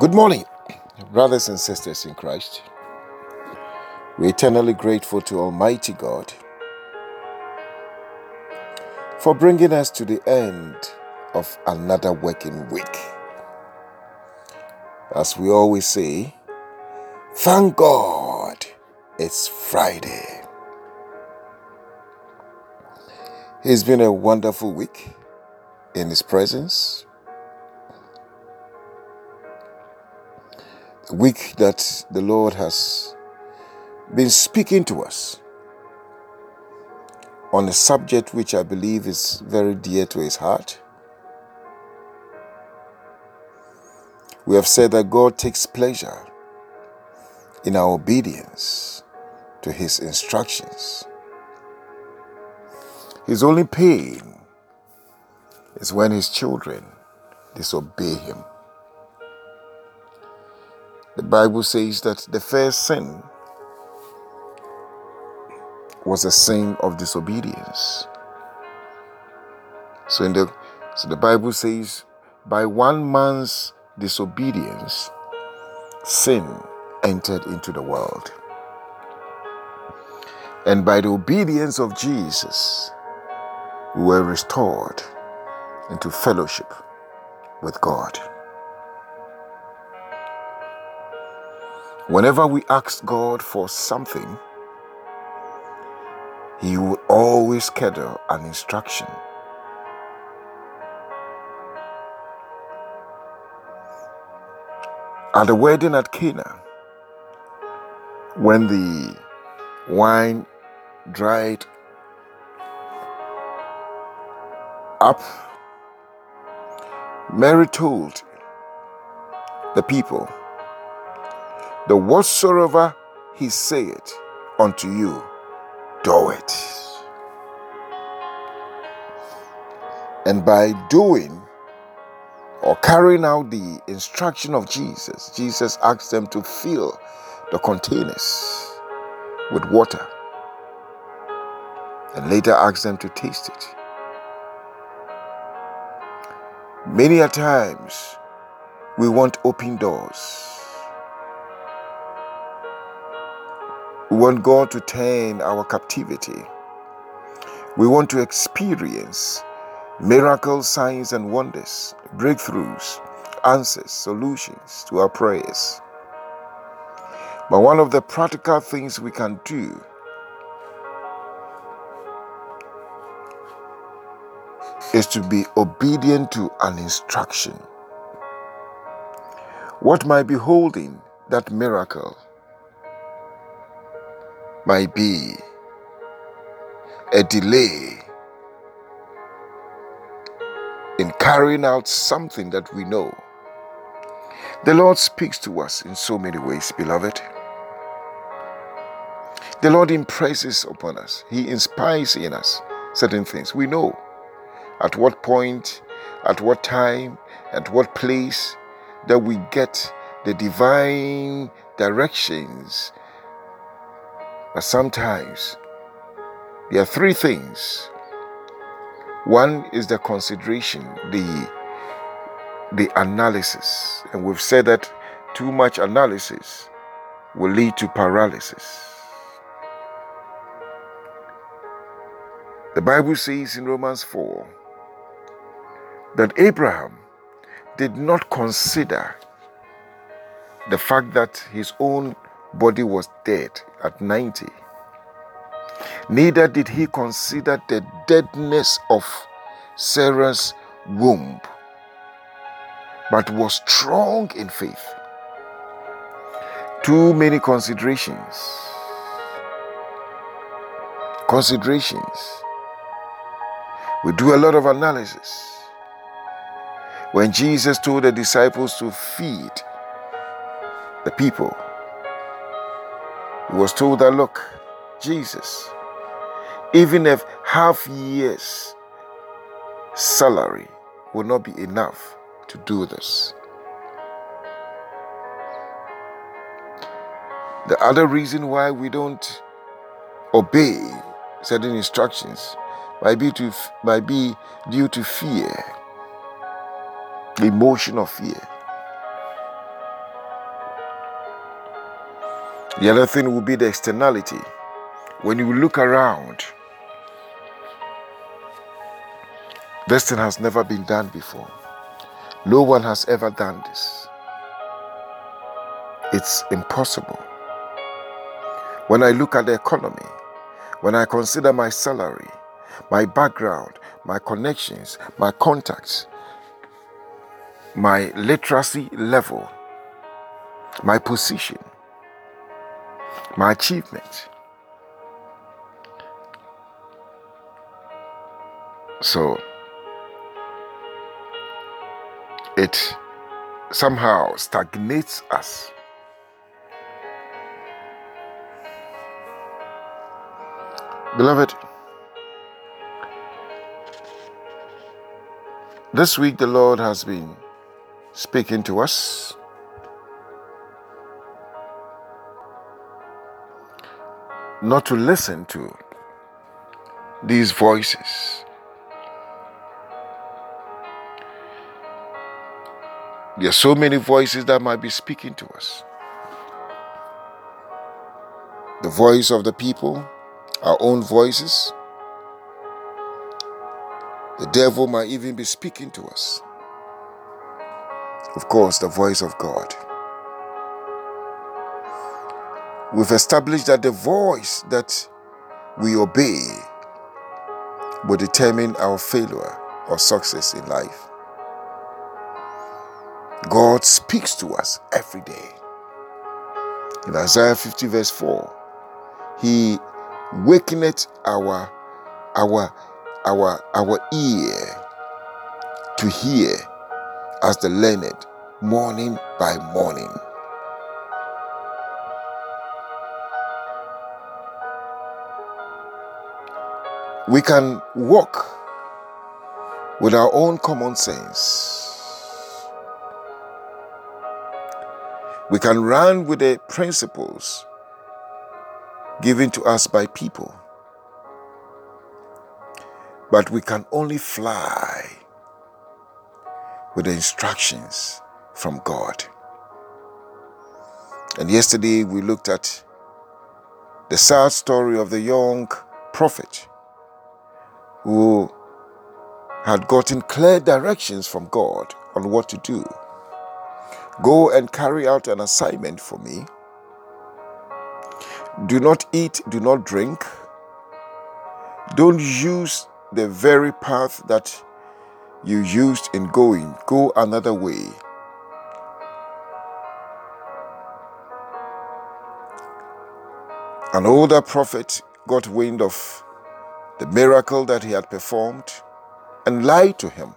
Good morning, brothers and sisters in Christ. We're eternally grateful to Almighty God for bringing us to the end of another working week. As we always say, thank God it's Friday. It's been a wonderful week in His presence. Week that the Lord has been speaking to us on a subject which I believe is very dear to His heart. We have said that God takes pleasure in our obedience to His instructions. His only pain is when His children disobey Him. The Bible says that the first sin was a sin of disobedience. So in the so the Bible says by one man's disobedience sin entered into the world. And by the obedience of Jesus we were restored into fellowship with God. Whenever we ask God for something, He will always schedule an instruction. At the wedding at Cana, when the wine dried up, Mary told the people, the whatsoever he saith unto you, do it. And by doing or carrying out the instruction of Jesus, Jesus asked them to fill the containers with water and later asked them to taste it. Many a times we want open doors. We want God to turn our captivity. We want to experience miracles, signs, and wonders, breakthroughs, answers, solutions to our prayers. But one of the practical things we can do is to be obedient to an instruction. What might be holding that miracle might be a delay in carrying out something that we know. The Lord speaks to us in so many ways, beloved. The Lord impresses upon us, He inspires in us certain things. We know at what point, at what time, at what place that we get the divine directions but sometimes there are three things. One is the consideration, the the analysis. And we've said that too much analysis will lead to paralysis. The Bible says in Romans 4 that Abraham did not consider the fact that his own body was dead at 90. Neither did he consider the deadness of Sarah's womb, but was strong in faith. Too many considerations. Considerations. We do a lot of analysis. When Jesus told the disciples to feed the people, was told that, look, Jesus, even if half year's salary will not be enough to do this. The other reason why we don't obey certain instructions might be to might be due to fear, the emotion of fear. The other thing will be the externality. When you look around, this thing has never been done before. No one has ever done this. It's impossible. When I look at the economy, when I consider my salary, my background, my connections, my contacts, my literacy level, my position, my achievements. So it somehow stagnates us. Beloved, this week the Lord has been speaking to us. Not to listen to these voices. There are so many voices that might be speaking to us. The voice of the people, our own voices. The devil might even be speaking to us. Of course, the voice of God. We've established that the voice that we obey will determine our failure or success in life. God speaks to us every day. In Isaiah 50, verse 4, He wakeneth our our our our ear to hear as the learned morning by morning. We can walk with our own common sense. We can run with the principles given to us by people. But we can only fly with the instructions from God. And yesterday we looked at the sad story of the young prophet who had gotten clear directions from God on what to do. Go and carry out an assignment for me do not eat, do not drink. Don't use the very path that you used in going. Go another way. An older prophet got wind of the miracle that he had performed and lied to him.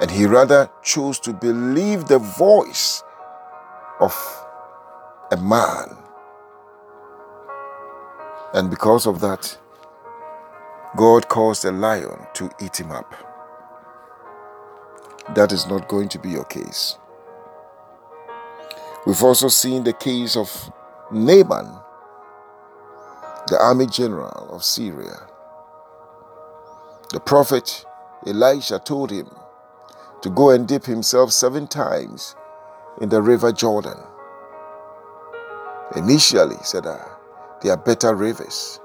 And he rather chose to believe the voice of a man and because of that, God caused a lion to eat him up. That is not going to be your case. We've also seen the case of Naaman, the army general of Syria. The prophet Elisha told him to go and dip himself seven times in the river Jordan. Initially, said I, there are better rivers.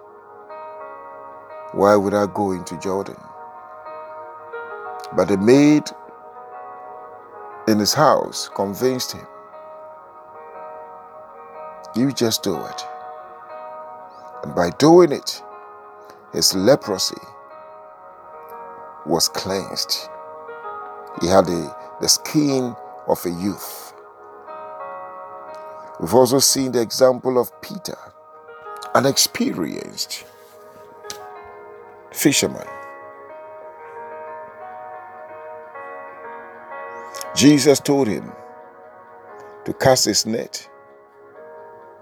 Why would I go into Jordan? But the maid in his house convinced him. You just do it. And by doing it, his leprosy was cleansed. He had the, the skin of a youth. We've also seen the example of Peter an experienced fisherman. Jesus told him to cast his net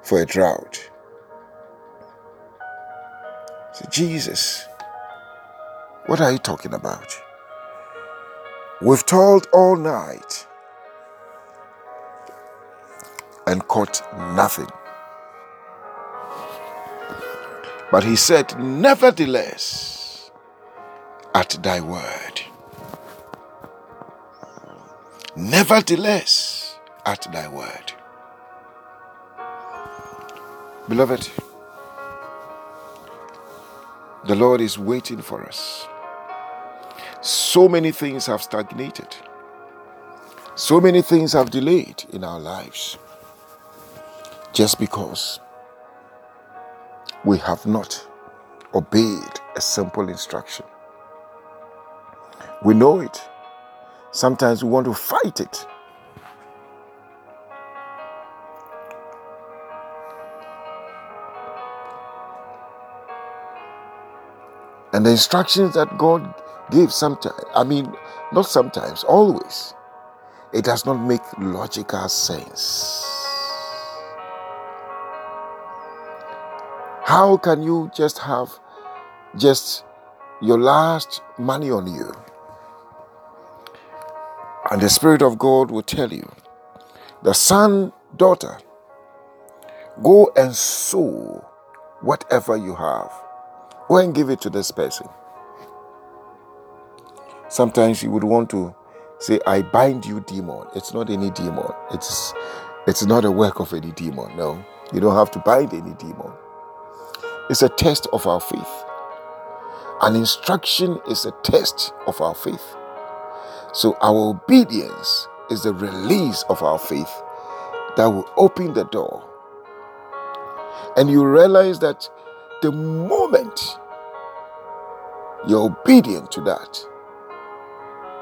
for a drought. So, Jesus, what are you talking about? We've toiled all night and caught nothing. But he said, Nevertheless, at thy word. Nevertheless, at thy word. Beloved, the Lord is waiting for us. So many things have stagnated. So many things have delayed in our lives just because we have not obeyed a simple instruction. We know it. Sometimes we want to fight it. And the instructions that God gives sometimes, I mean, not sometimes, always, it does not make logical sense. How can you just have just your last money on you? And the Spirit of God will tell you, the son, daughter, go and sow whatever you have. Go and give it to this person. Sometimes you would want to say, I bind you, demon. It's not any demon. It's it's not a work of any demon. No. You don't have to bind any demon. It's a test of our faith. An instruction is a test of our faith. So our obedience is the release of our faith that will open the door. And you realize that the moment you're obedient to that,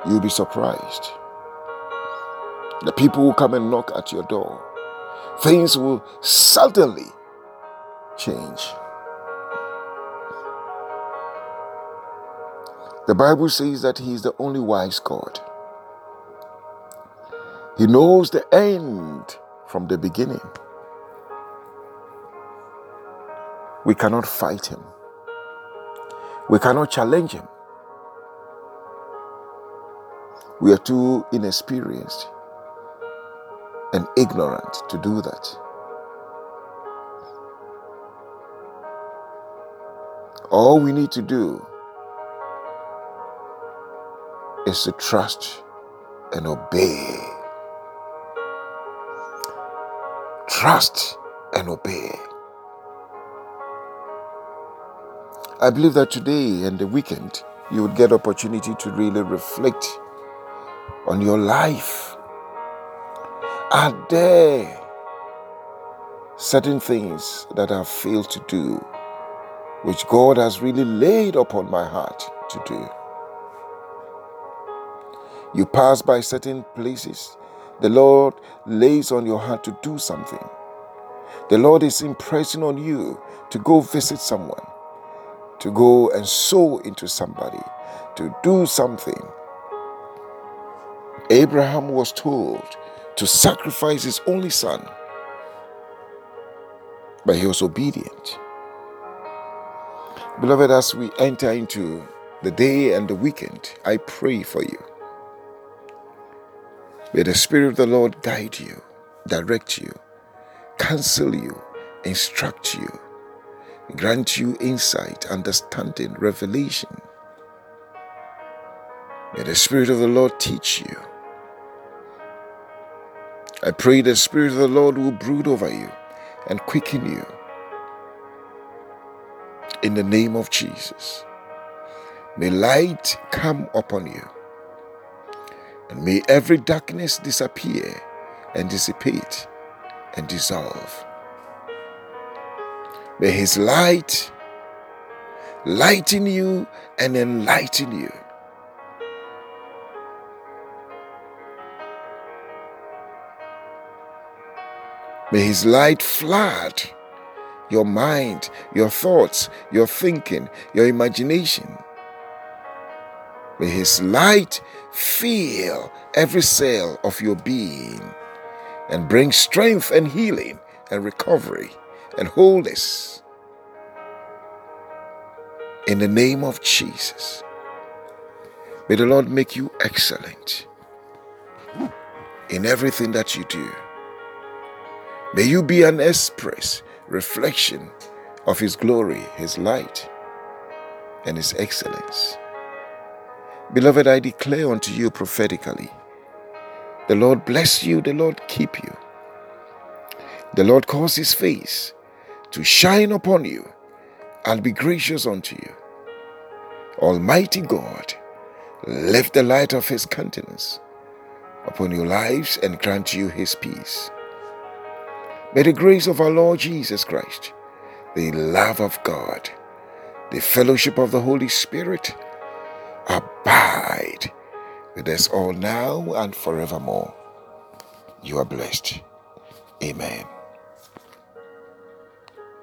you'll be surprised. The people will come and knock at your door. Things will suddenly change. The Bible says that He is the only wise God. He knows the end from the beginning. We cannot fight Him. We cannot challenge him. We are too inexperienced and ignorant to do that. All we need to do is to trust and obey. Trust and obey. I believe that today and the weekend, you would get opportunity to really reflect on your life. Are there certain things that I've failed to do, which God has really laid upon my heart to do? You pass by certain places, the Lord lays on your heart to do something. The Lord is impressing on you to go visit someone to go and sow into somebody, to do something. Abraham was told to sacrifice his only son, but he was obedient. Beloved, as we enter into the day and the weekend, I pray for you. May the Spirit of the Lord guide you, direct you, counsel you, instruct you grant you insight, understanding, revelation. May the Spirit of the Lord teach you. I pray the Spirit of the Lord will brood over you and quicken you. In the name of Jesus. May light come upon you. And may every darkness disappear and dissipate and dissolve. May His light lighten you and enlighten you. May His light flood your mind, your thoughts, your thinking, your imagination. May His light fill every cell of your being and bring strength and healing and recovery and wholeness. In the name of Jesus, may the Lord make you excellent in everything that you do. May you be an express reflection of His glory, His light, and His excellence. Beloved, I declare unto you prophetically the Lord bless you, the Lord keep you. The Lord cause His face to shine upon you and be gracious unto you. Almighty God, lift the light of His countenance upon your lives and grant you His peace. May the grace of our Lord Jesus Christ, the love of God, the fellowship of the Holy Spirit abide with us all now and forevermore. You are blessed. Amen.